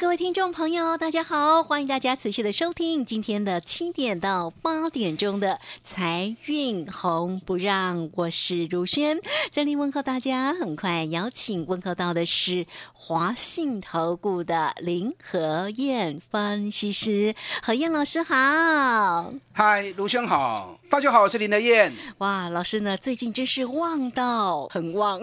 各位听众朋友，大家好，欢迎大家持续的收听今天的七点到八点钟的财运红不让，我是如轩，这里问候大家。很快邀请问候到的是华信投顾的林和燕分析师，何燕老师好。嗨，卢轩好，大家好，我是林德燕。哇，老师呢最近真是旺到很旺，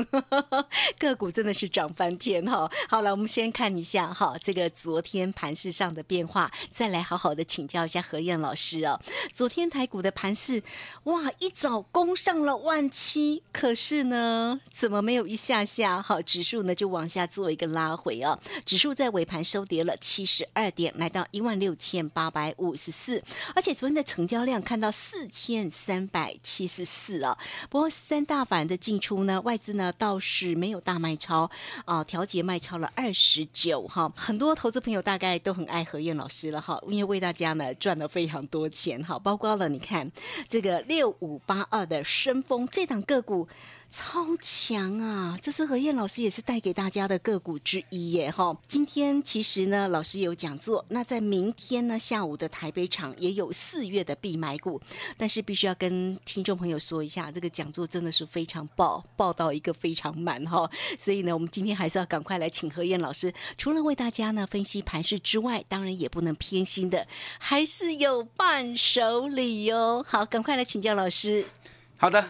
个股真的是涨翻天哈。好了，我们先看一下哈，这个昨天盘市上的变化，再来好好的请教一下何燕老师哦。昨天台股的盘势，哇，一早攻上了万七，可是呢，怎么没有一下下哈，指数呢就往下做一个拉回哦。指数在尾盘收跌了七十二点，来到一万六千八百五十四，而且昨天的成交量看到四千三百七十四哦。不过三大板的进出呢，外资呢倒是没有大卖超啊，调节卖超了二十九哈。很多投资朋友大概都很爱何燕老师了哈，因为为大家呢赚了非常多钱哈，包括了你看这个六五八二的深丰这档个股。超强啊！这是何燕老师也是带给大家的个股之一耶哈。今天其实呢，老师有讲座，那在明天呢下午的台北场也有四月的必买股，但是必须要跟听众朋友说一下，这个讲座真的是非常爆，爆到一个非常满哈。所以呢，我们今天还是要赶快来请何燕老师，除了为大家呢分析盘势之外，当然也不能偏心的，还是有伴手礼哦。好，赶快来请教老师好的，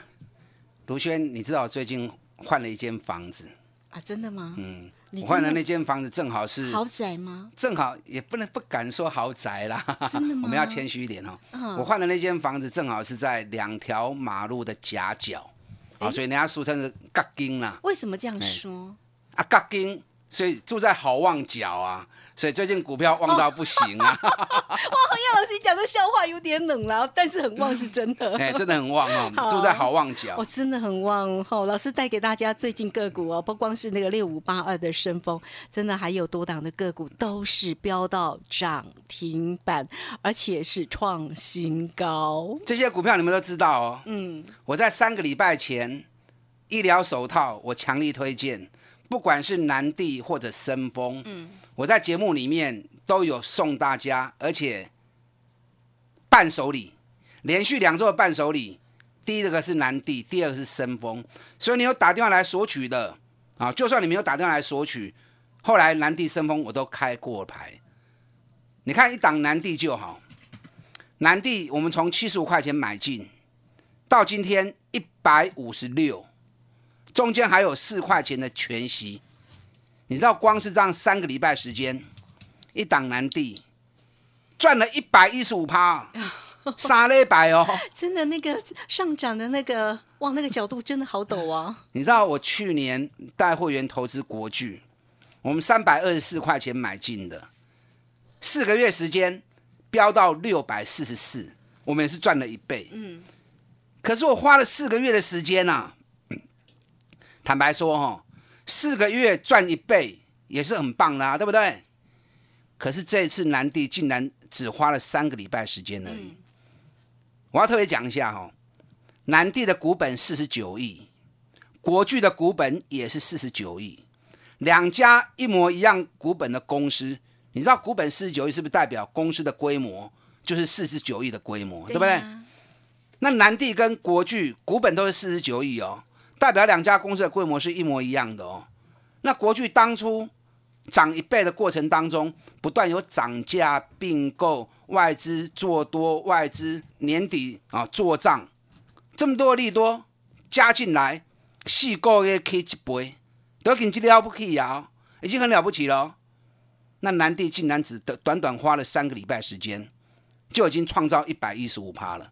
卢轩，你知道我最近换了一间房子，啊，真的吗？嗯，我换的那间房子正好是豪宅吗？正好也不能不敢说豪宅啦，真的吗我们要谦虚一点哦。嗯我换的那间房子正好是在两条马路的夹角，啊，诶所以人家俗称是“嘎金”啦，为什么这样说？啊，嘎金，所以住在好望角啊，所以最近股票旺到不行啊，哇何燕老师你讲的笑话有点冷了，但是很旺是真的。哎，真的很旺 好哦，住在好旺角我。真的很旺哦！老师带给大家最近个股哦，不光是那个六五八二的升风，真的还有多档的个股都是飙到涨停板，而且是创新高。这些股票你们都知道哦。嗯，我在三个礼拜前，医疗手套我强力推荐，不管是南帝或者深峰，嗯，我在节目里面都有送大家，而且伴手礼，连续两周的伴手礼，第一个是南帝，第二个是深峰，所以你有打电话来索取的啊，就算你没有打电话来索取，后来南帝、深峰我都开过牌，你看一档南帝就好，南帝我们从七十五块钱买进。到今天一百五十六，中间还有四块钱的全息。你知道，光是这样三个礼拜时间，一档难地赚了一百一十五趴，三礼拜哦。真的那个上涨的那个哇，那个角度真的好陡啊！你知道我去年带会员投资国巨，我们三百二十四块钱买进的，四个月时间飙到六百四十四，我们也是赚了一倍。嗯，可是我花了四个月的时间呐、坦白说哈、四个月赚一倍也是很棒啦啊，对不对？可是这一次南帝竟然只花了三个礼拜时间而已。我要特别讲一下哈、南帝的股本四十九亿，国巨的股本也是四十九亿，两家一模一样股本的公司，你知道股本四十九亿是不是代表公司的规模就是四十九亿的规模，对不对？啊那南帝跟国巨股本都是四十九亿哦，代表两家公司的规模是一模一样的哦。那国巨当初涨一倍的过程当中，不断有涨价、并购、外资做多、外资年底啊做账，这么多利多加进来，四个月开一倍，都已经了不起啊，已经很了不起了。那南地竟然只短短花了三个礼拜时间，就已经创造一百一十五趴了。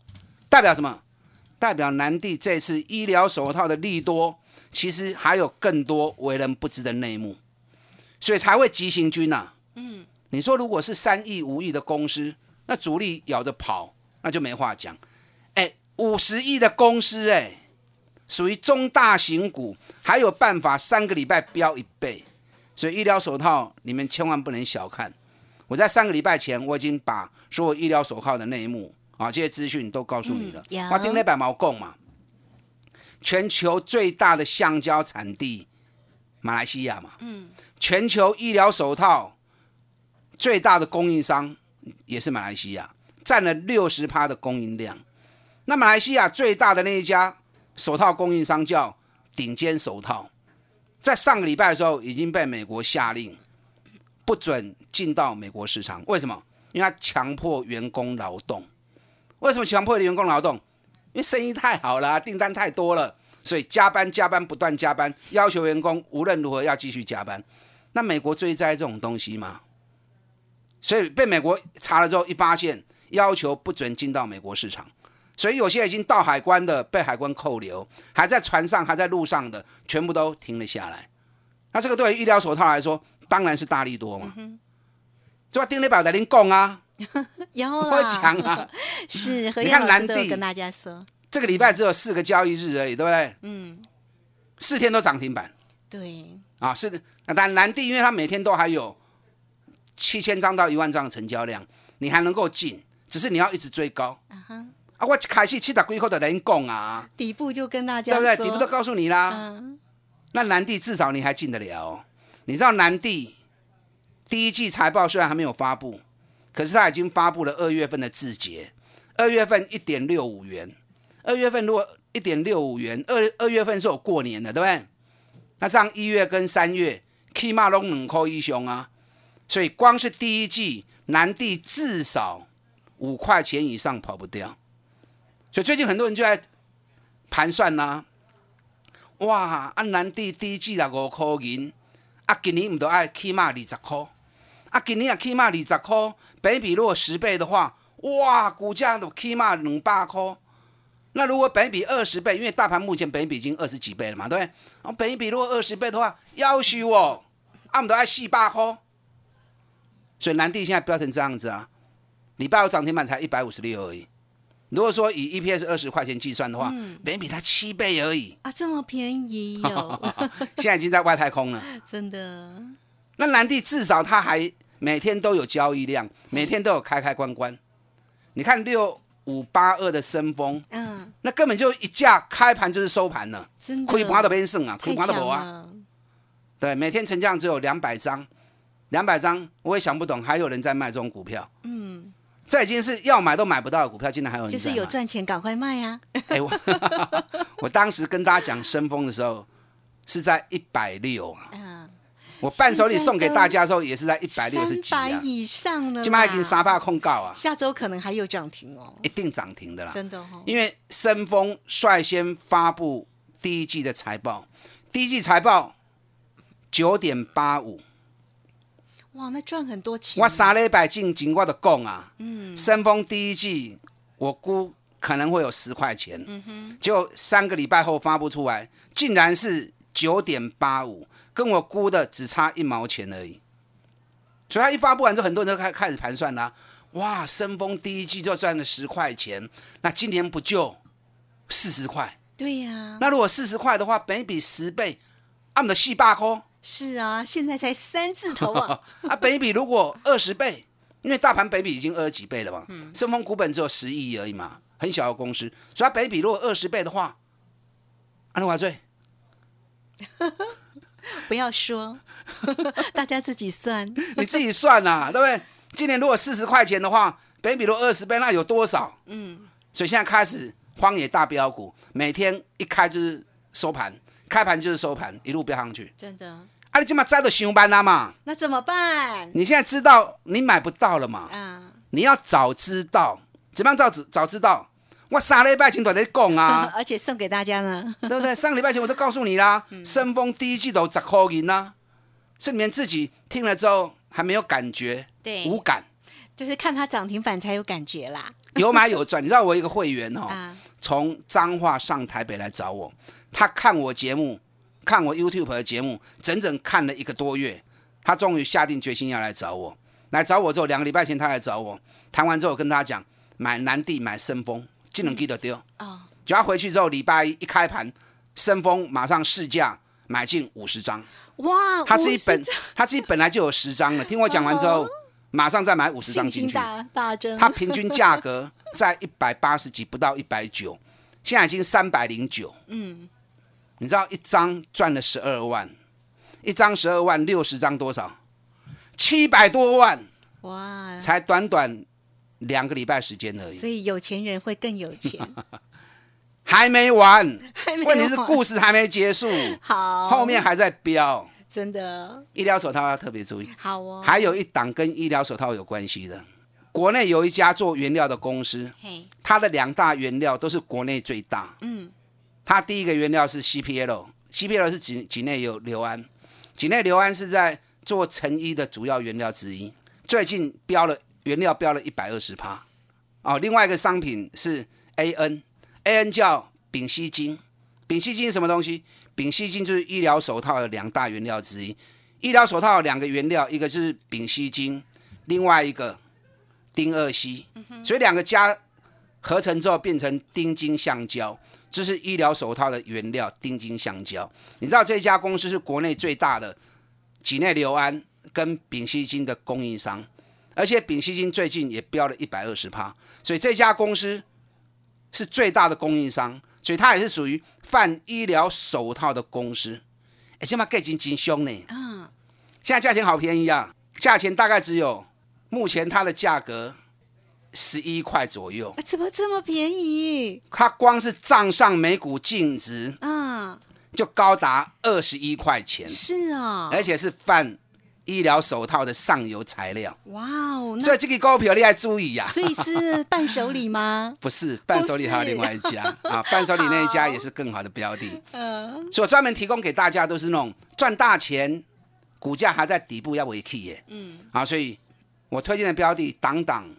代表什么？代代表南帝这次医疗手套的利多，其实还有更多为人不知的内幕，所以才会急行军呐、嗯，你说如果是三亿五亿的公司，那主力咬着跑，那就没话讲。哎，五十亿的公司，哎，属于中大型股，还有办法三个礼拜飙一倍，所以医疗手套你们千万不能小看。我在三个礼拜前，我已经把所有医疗手套的内幕啊，这些资讯都告诉你了。我丁那百毛供嘛，全球最大的橡胶产地马来西亚嘛，嗯，全球医疗手套最大的供应商也是马来西亚，占了六十趴的供应量。那马来西亚最大的那一家手套供应商叫顶尖手套，在上个礼拜的时候已经被美国下令不准进到美国市场。为什么？因为他强迫员工劳动。为什么强迫员工劳动？因为生意太好了啊，订单太多了，所以加班加班不断加班，要求员工无论如何要继续加班。那美国追债这种东西吗？所以被美国查了之后，一发现要求不准进到美国市场，所以有些已经到海关的被海关扣留，还在船上、还在路上的，全部都停了下来。那这个对于医疗手套来说，当然是大力多嘛。这个丁力宝的您讲啊，有我会啦讲啊。是何你燕老师看蓝帝跟大家说，这个礼拜只有四个交易日而已，对不对？嗯，四天都涨停板对，啊，是的。那当然南地，因为它每天都还有七千张到一万张的成交量，你还能够进，只是你要一直追高。啊哈，啊，我一开始七十几块的人讲啊，底部就跟大家对不对？说底部都告诉你啦。嗯，那蓝地至少你还进得了、哦。你知道蓝地第一季财报虽然还没有发布，可是它已经发布了二月份的字节，二月份一点六五元，二月份如果一点六五元，二二月份是有过年的，对不对？那这样一月跟三月起码都两块以上啊，所以光是第一季南地至少五块钱以上跑不掉，所以最近很多人就在盘算呐、哇！啊，南地第一季啦五块银，啊，今年唔都爱起码二十块，啊，今年啊起码二十块，北比如果十倍的话，哇，股价都起码两百块。那如果北比二十倍，因为大盘目前北比已经二十几倍了嘛，对不对？然后北比如果二十倍的话，要求哦，啊，唔都爱四百块。所以南地现在飙成这样子啊，礼拜五涨停板才一百五十六而已。如果说以 EPS 二十块钱计算的话，北比它七倍而已。啊，这么便宜哟，现在已经在外太空了。真的，那南地至少它还每天都有交易量，每天都有开开关关。你看六五八二的升风，嗯，那根本就一架开盘就是收盘了，亏盘都没剩啊，太亏盘都强没啊。对，每天成交量只有两百张，两百张我也想不懂，还有人在卖这种股票。嗯，这已经是要买都买不到的股票，竟然还有人。就是有赚钱，赶快卖啊！哎、我 我当时跟大家讲升风的时候是在一百六啊，嗯，我伴手礼送给大家的时候也是在一百六十几啊，以上今麦已经三百控告啊，下周可能还有涨停哦，一定涨停的啦。真的哦，因为深丰率先发布第一季的财报，第一季财报九点八五，哇，那赚很多钱，我三礼拜进前我就讲啊，嗯。深丰第一季我估可能会有十块钱，嗯哼，结果三个礼拜后发布出来，竟然是九点八五，跟我估的只差一毛钱而已。所以他一发布完之后，很多人都开开始盘算啦、哇，升风第一季就赚了十块钱，那今年不就四十块？对呀，那如果四十块的话，本比十倍，按的四百块。是啊，现在才三字头啊，啊，本比如果二十倍，因为大盘本比已经二十几倍了嘛，嗯。深丰股本只有十亿而已嘛，很小的公司，所以它本比如果二十倍的话，安利华最。不要说，大家自己算，你自己算呐、对不对？今年如果四十块钱的话，北比如二十倍，那有多少？嗯，所以现在开始荒野大标股，每天一开就是收盘，开盘就是收盘，一路飙上去。真的，啊，你今嘛栽到熊班啦嘛？那怎么办？你现在知道你买不到了嘛？嗯，你要早知道，怎么样早知早知道？我三礼拜前都在讲啊，而且送给大家呢，对不对？上个礼拜前我都告诉你啦，升风第一季都十块银啦，是你们自己听了之后还没有感觉，对无感。就是看它涨停板才有感觉啦。有买有赚。你知道我一个会员哦，啊，从彰化上台北来找我，他看我节目，看我 YouTube 的节目，整整看了一个多月，他终于下定决心要来找我。来找我之后，两个礼拜前他来找我，谈完之后我跟他讲，买南地买深丰，技能记得丢。哦，只要回去之后，礼拜一一开盘，深丰马上试价买进五十张，哇，他自己本他自己本来就有十张了，听我讲完之后，马上再买五十张进去。信心大大增，它平均价格 在一百八十几，不到一百九，现在已经三百零九。嗯，你知道一张赚了十二万，一张十二万，六十张多少？七百多万，哇，才短短两个礼拜时间而已，所以有钱人会更有钱，还没完。还没问题是故事还没结束，好，后面还在飙。真的。医疗手套要特别注意，好哦，还有一档跟医疗手套有关系的，国内有一家做原料的公司，它的两大原料都是国内最大。嗯，它第一个原料是 CPL，CPL 是几几内有硫胺，几内硫胺是在做成衣的主要原料之一，最近标了原料标了一百二十趴。哦，另外一个商品是 AN，AN 叫丙烯腈，丙烯腈是什么东西？丙烯腈就是医疗手套的两大原料之一。医疗手套有两个原料，一个是丙烯腈，另外一个丁二烯，所以两个加合成之后变成丁腈橡胶，这是医疗手套的原料丁腈橡胶。你知道这家公司是国内最大的几内硫胺跟丙烯腈的供应商，而且丙烯腈最近也飙了一百二十趴，所以这家公司是最大的供应商，所以它也是属于泛医疗手套的公司。哎，这嘛价钱真凶呢！嗯，现在价钱好便宜啊，价钱大概只有目前它的价格十一块左右。啊怎么这么便宜？它光是账上每股净值嗯，就高达二十一块钱，是啊，而且是泛医疗手套的上游材料，哇哦，所以这个股票你要注意呀、所以是伴手礼吗？不是伴手礼，还有另外一家。啊，伴手礼那一家也是更好的标的，嗯，所以我专门提供给大家都是那种赚大钱，股价还在底部要维 key 耶，嗯，啊，所以我推荐的标的挡挡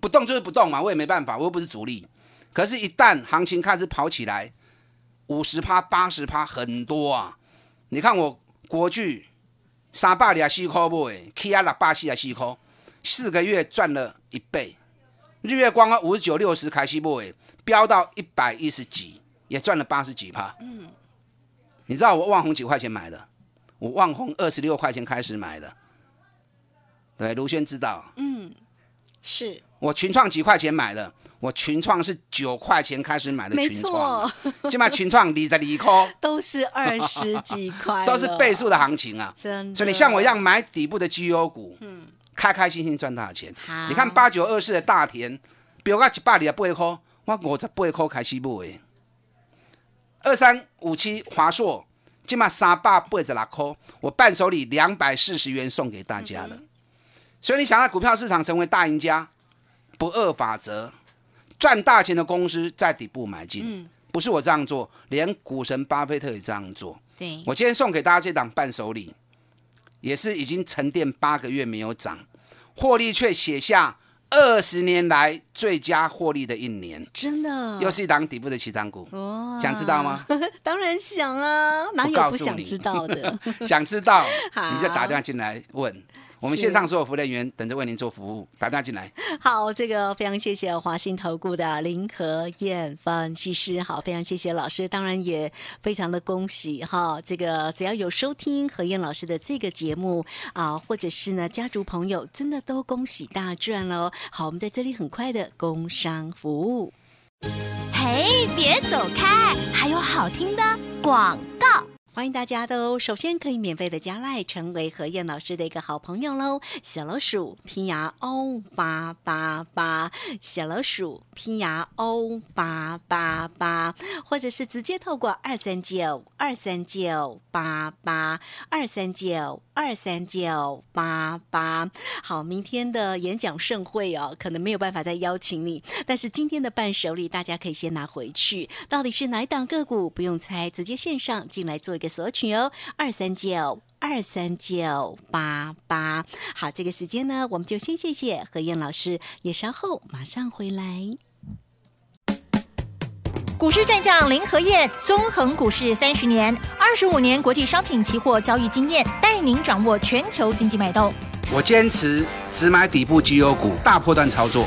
不动就是不动嘛，我也没办法，我又不是主力。可是，一旦行情开始跑起来，五十趴、八十趴，很多啊！你看我国巨三百两四块买，起啊六百四啊四块，四个月赚了一倍。日月光啊五十九、六十开始买，飙到一百一十几，也赚了八十几趴。嗯，你知道我万红几块钱买的？我万红二十六块钱开始买的。对，卢轩知道。嗯，是我群创几块钱买的？我群创是九块钱开始买的群创起码群创二十二块，都是二十几块，都是倍数的，行情啊。真的。所以你像我一样买底部的绩优股，嗯，开开心心赚大钱好。你看八九二四的大田，比我一百二十八块，我五十八块开始买的。二三五七华硕，起码三百八十六块，我伴手礼两百四十元送给大家的。所以你想在股票市场成为大赢家，不二法则，赚大钱的公司在底部买进，嗯不是我这样做，连股神巴菲特也这样做。对，我今天送给大家这档伴手礼，也是已经沉淀八个月没有涨，获利却写下二十年来最佳获利的一年，真的又是一档底部的起涨股。哦想知道吗？当然想啊，哪有不想知道的？想知道 你就打电话进来问。我们是线上所有服务人员等着为您做服务，打电话进来。好，这个非常谢谢华信投顾的林和燕分析师，好，非常谢谢老师，当然也非常的恭喜哈，这个只要有收听何燕老师的这个节目啊，或者是呢家族朋友，真的都恭喜大赚喽。好，我们在这里很快的工商服务。嘿，别走开，还有好听的广告。欢迎大家都首先可以免费的加赖，成为何燕老师的一个好朋友喽。小老鼠拼牙 O 八八八，小老鼠拼牙 O 八八八，或者是直接透过二三九二三九八八二三九二三九八八。好，明天的演讲盛会哦，可能没有办法再邀请你，但是今天的伴手礼大家可以先拿回去。到底是哪一档个股？不用猜，直接线上进来做个。索取哦，二三九。二三九八八，好，这个时间呢，我们就先谢谢何燕老师，也稍后马上回来。股市战将林和燕，纵横股市三十年，二十五年国际商品期货交易经验，带您掌握全球经济脉动。我坚持只买底部绩优股，大波段操作。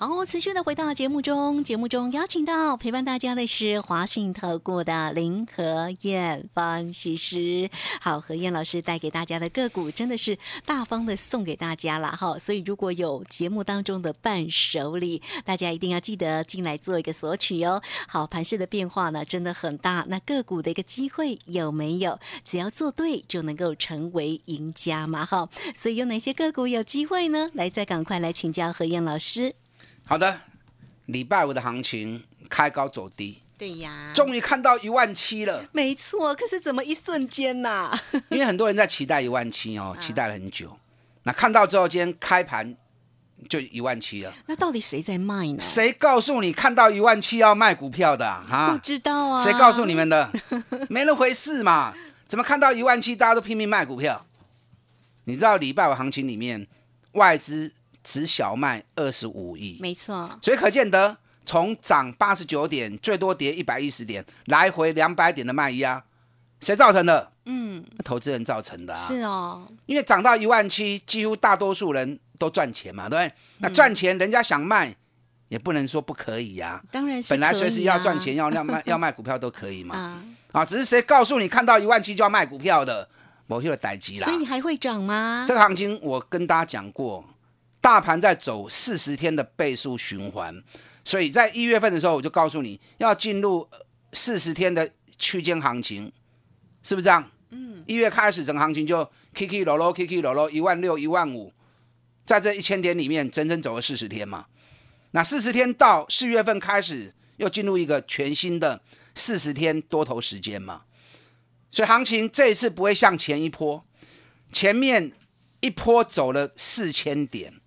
好，持续的回到节目中，节目中邀请到陪伴大家的是华信投顾的林和燕分析师。好，何燕老师带给大家的个股真的是大方的送给大家了哈，所以如果有节目当中的伴手礼，大家一定要记得进来做一个索取哦。好，盘势的变化呢真的很大，那个股的一个机会有没有？只要做对就能够成为赢家嘛哈。所以有哪些个股有机会呢？来，再赶快来请教何燕老师。好的，礼拜五的行情开高走低，对呀，终于看到一万七了。没错，可是怎么一瞬间呐？因为很多人在期待一万七哦，期待了很久。那看到之后，今天开盘就一万七了。那到底谁在卖呢？谁告诉你看到一万七要卖股票的啊？不知道啊。谁告诉你们的？没那回事嘛？怎么看到一万七，大家都拼命卖股票？你知道礼拜五行情里面外资？只小卖二十五亿，没错，所以可见得从涨八十九点，最多跌一百一十点，来回两百点的卖压，谁造成的？嗯，投资人造成的啊。是哦，因为涨到一万七，几乎大多数人都赚钱嘛，对不对？那赚钱，人家想卖，也不能说不可以呀。当然是，本来随时要赚钱，要要卖 要卖股票都可以嘛。啊，只是谁告诉你看到一万七就要卖股票的，某些的逮急啦。所以还会涨吗？这个行情我跟大家讲过。大盘在走四十天的倍数循环，所以在一月份的时候，我就告诉你要进入四十天的区间行情，是不是这样？嗯，一月开始整个行情就 K K 落落 K K 落落一万六一万五，在这一千点里面整整走了四十天嘛。那四十天到四月份开始又进入一个全新的四十天多头时间嘛，所以行情这一次不会像前一波，前面一波走了四千点。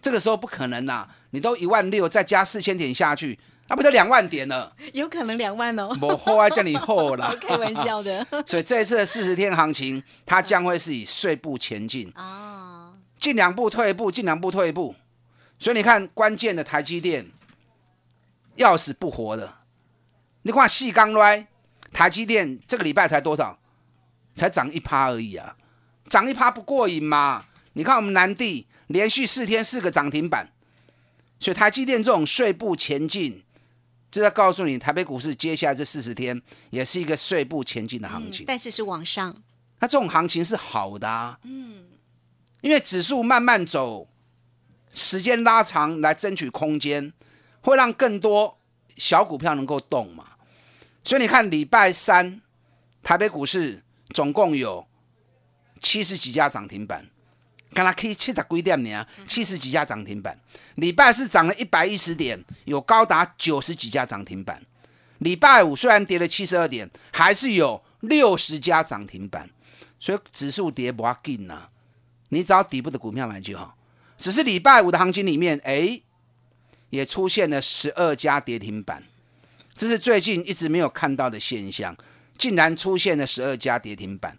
这个时候不可能呐！你都一万六，再加四千点下去，那不就两万点了？有可能两万哦！我后来叫你后了，开玩笑的。所以这一次的四十天行情，它将会是以碎步前进啊，进两步退一步，进两步退一步。所以你看，关键的台积电要死不活的。你看细钢来，台积电这个礼拜才多少？才涨一趴而已啊！涨一趴不过瘾嘛？你看我们南地。连续四天四个涨停板，所以台积电这种碎步前进，就在告诉你，台北股市接下来这四十天也是一个碎步前进的行情。但是是往上，那这种行情是好的啊。嗯，因为指数慢慢走，时间拉长来争取空间，会让更多小股票能够动嘛。所以你看，礼拜三台北股市总共有七十几家涨停板。刚才可以七十几点呢，七十几家涨停板。礼拜四涨了一百一十点，有高达九十几家涨停板。礼拜五虽然跌了七十二点，还是有六十家涨停板。所以指数跌不要紧呐，你找底部的股票买就好。只是礼拜五的行情里面，哎，也出现了十二家跌停板，这是最近一直没有看到的现象，竟然出现了十二家跌停板。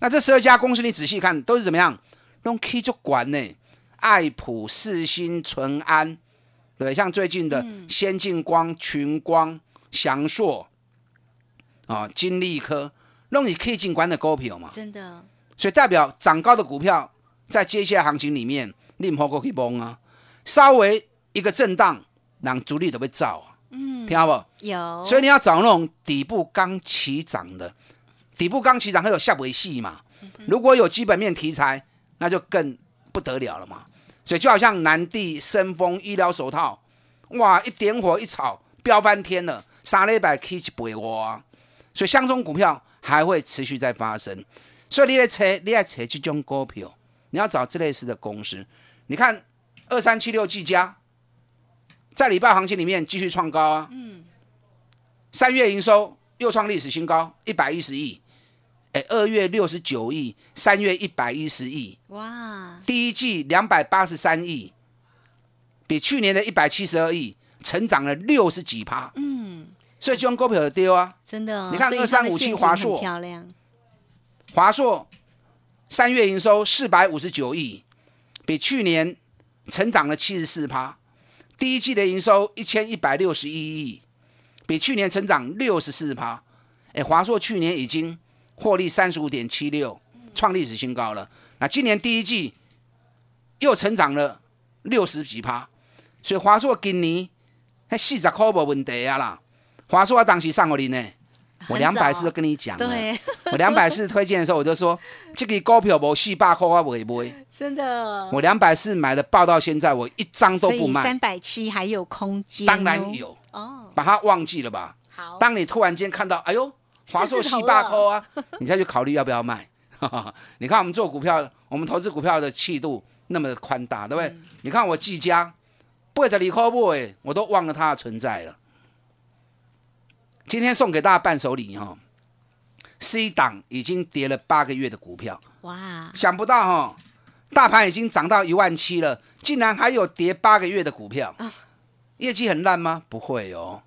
那这十二家公司，你仔细看都是怎么样？用 K 就管呢，爱普、四星、淳安，对像最近的先进光、群光、翔硕啊、金利科，弄你 K 进管的股票嘛，真的，所以代表涨高的股票，在接下来行情里面，你唔好过去崩啊，稍微一个震荡，让主力都会造啊，嗯，听到不？有，所以你要找那种底部刚起涨的，底部刚起涨还有下尾戏嘛，如果有基本面题材。那就更不得了了嘛，所以就好像南地生风医疗手套，哇，一点火一炒飙翻天了，三了一百 K 一倍哇，所以相中股票还会持续在发生，所以你来扯，你来扯这种股票，你要找这类似的公司，你看二三七六技嘉，在礼拜行情里面继续创高啊，嗯，三月营收又创历史新高，一百一十亿。哎，二月六十九亿，三月一百一十亿，哇，第一季两百八十三亿，比去年的一百七十二亿成长了六十几趴。嗯，所以就用股票的丢啊，真的，你看所以它的2357线型很华硕漂亮，华硕三月营收四百五十九亿，比去年成长了七十四趴。第一季的营收一千一百六十一亿，比去年成长六十四趴。哎，华硕去年已经获利三十五点七六，创历史新高了。那今年第一季又成长了六十几趴，所以华硕今年还四十块无问题啊啦。华硕我当时上过你呢，我很两百早四都跟你讲了。我两百四推荐的时候，我就说 这个股票无四百块我不会买。真的，我两百四买的报到现在，我一张都不卖。三百七还有空间、当然有，哦，把它忘记了吧。好，当你突然间看到，哎呦，华硕四四字头了百块啊，你再去考虑要不要卖。你看我们做股票，我们投资股票的气度那么的宽大，对不对？你看我技嘉八十二块买，我都忘了它的存在了。今天送给大家伴手礼哈，C 档已经跌了八个月的股票，哇，想不到哈、大盘已经涨到一万七了，竟然还有跌八个月的股票，业绩很烂吗？不会哦，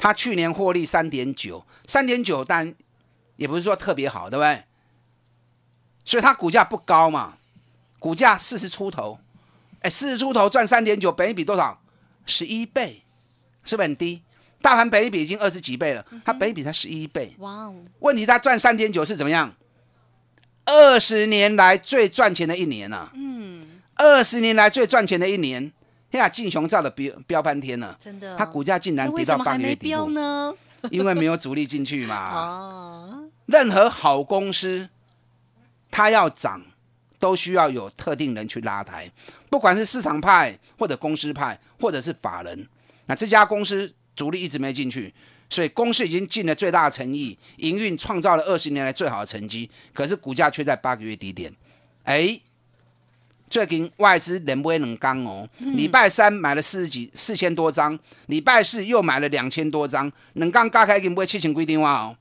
它去年获利三点九，三点九，但也不是说特别好，对不对？所以它股价不高嘛，股价四十出头，哎，四十出头赚三点九，本益比多少？十一倍，是不是很低？大盘本益比已经二十几倍了，它本益比才十一倍，哇哦，问题它赚三点九是怎么样？二十年来最赚钱的一年啊！嗯，二十年来最赚钱的一年，呀，进雄照的飙飙翻天了，真的，它股价竟然跌到八个月底部，标呢？因为没有主力进去嘛。哦，任何好公司，它要涨，都需要有特定人去拉抬，不管是市场派或者公司派，或者是法人。那这家公司主力一直没进去，所以公司已经尽了最大的诚意，营运创造了二十年来最好的成绩，可是股价却在八个月低点。哎，最近外资连不能刚哦，礼拜三买了四十几四千多张，礼拜四又买了两千多张，能刚加起来已经买七千规定哇哦。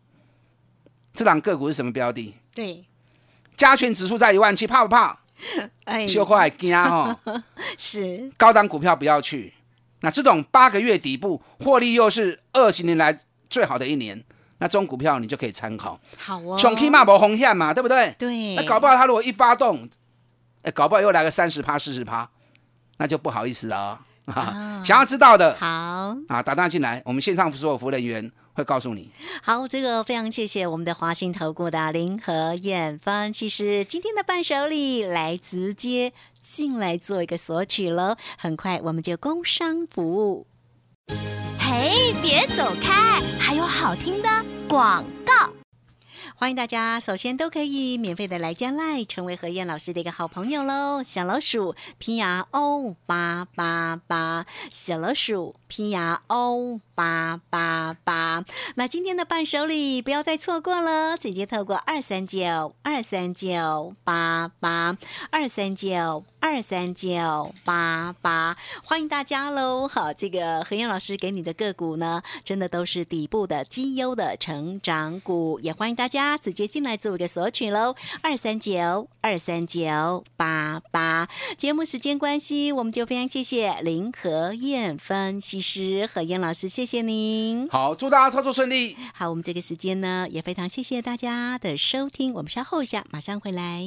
这档个股是什么标的？对，加权指数在一万七，怕不怕？哎，就快惊哦！是，高档股票不要去。那这种八个月底部获利又是二十年来最好的一年，那这种股票你就可以参考。好哦，穷 K 嘛无红线嘛，对不对？对，那搞不好它如果一发动，哎，搞不好又来个三十趴、四十趴，那就不好意思了啊。啊想要知道的好。啊，打电话进来，我们线上所有服务人员会告诉你。好，这个非常谢谢我们的华信投顾的林和燕分析师，今天的伴手礼来直接进来做一个索取喽。很快我们就工商服务。嘿，别走开，还有好听的广告。欢迎大家，首先都可以免费的来加赖，成为何燕老师的一个好朋友喽。小老鼠拼牙 O 八八八，小老鼠拼牙 O 八八八。那今天的伴手礼不要再错过了，直接透过二三九二三九八八二三九二三九八八，欢迎大家喽！好，这个何燕老师给你的个股呢，真的都是底部的绩优的成长股，也欢迎大家直接进来做一个索取喽，二三九二三九八八。节目时间关系，我们就非常谢谢林和燕分析师何燕老师，谢谢您。好，祝大家操作顺利。好，我们这个时间呢，也非常谢谢大家的收听，我们稍后一下马上回来。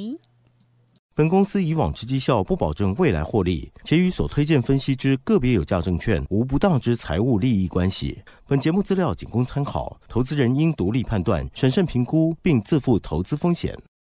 本公司以往之绩效不保证未来获利，且与所推荐分析之个别有价证券无不当之财务利益关系。本节目资料仅供参考，投资人应独立判断、审慎评估，并自负投资风险。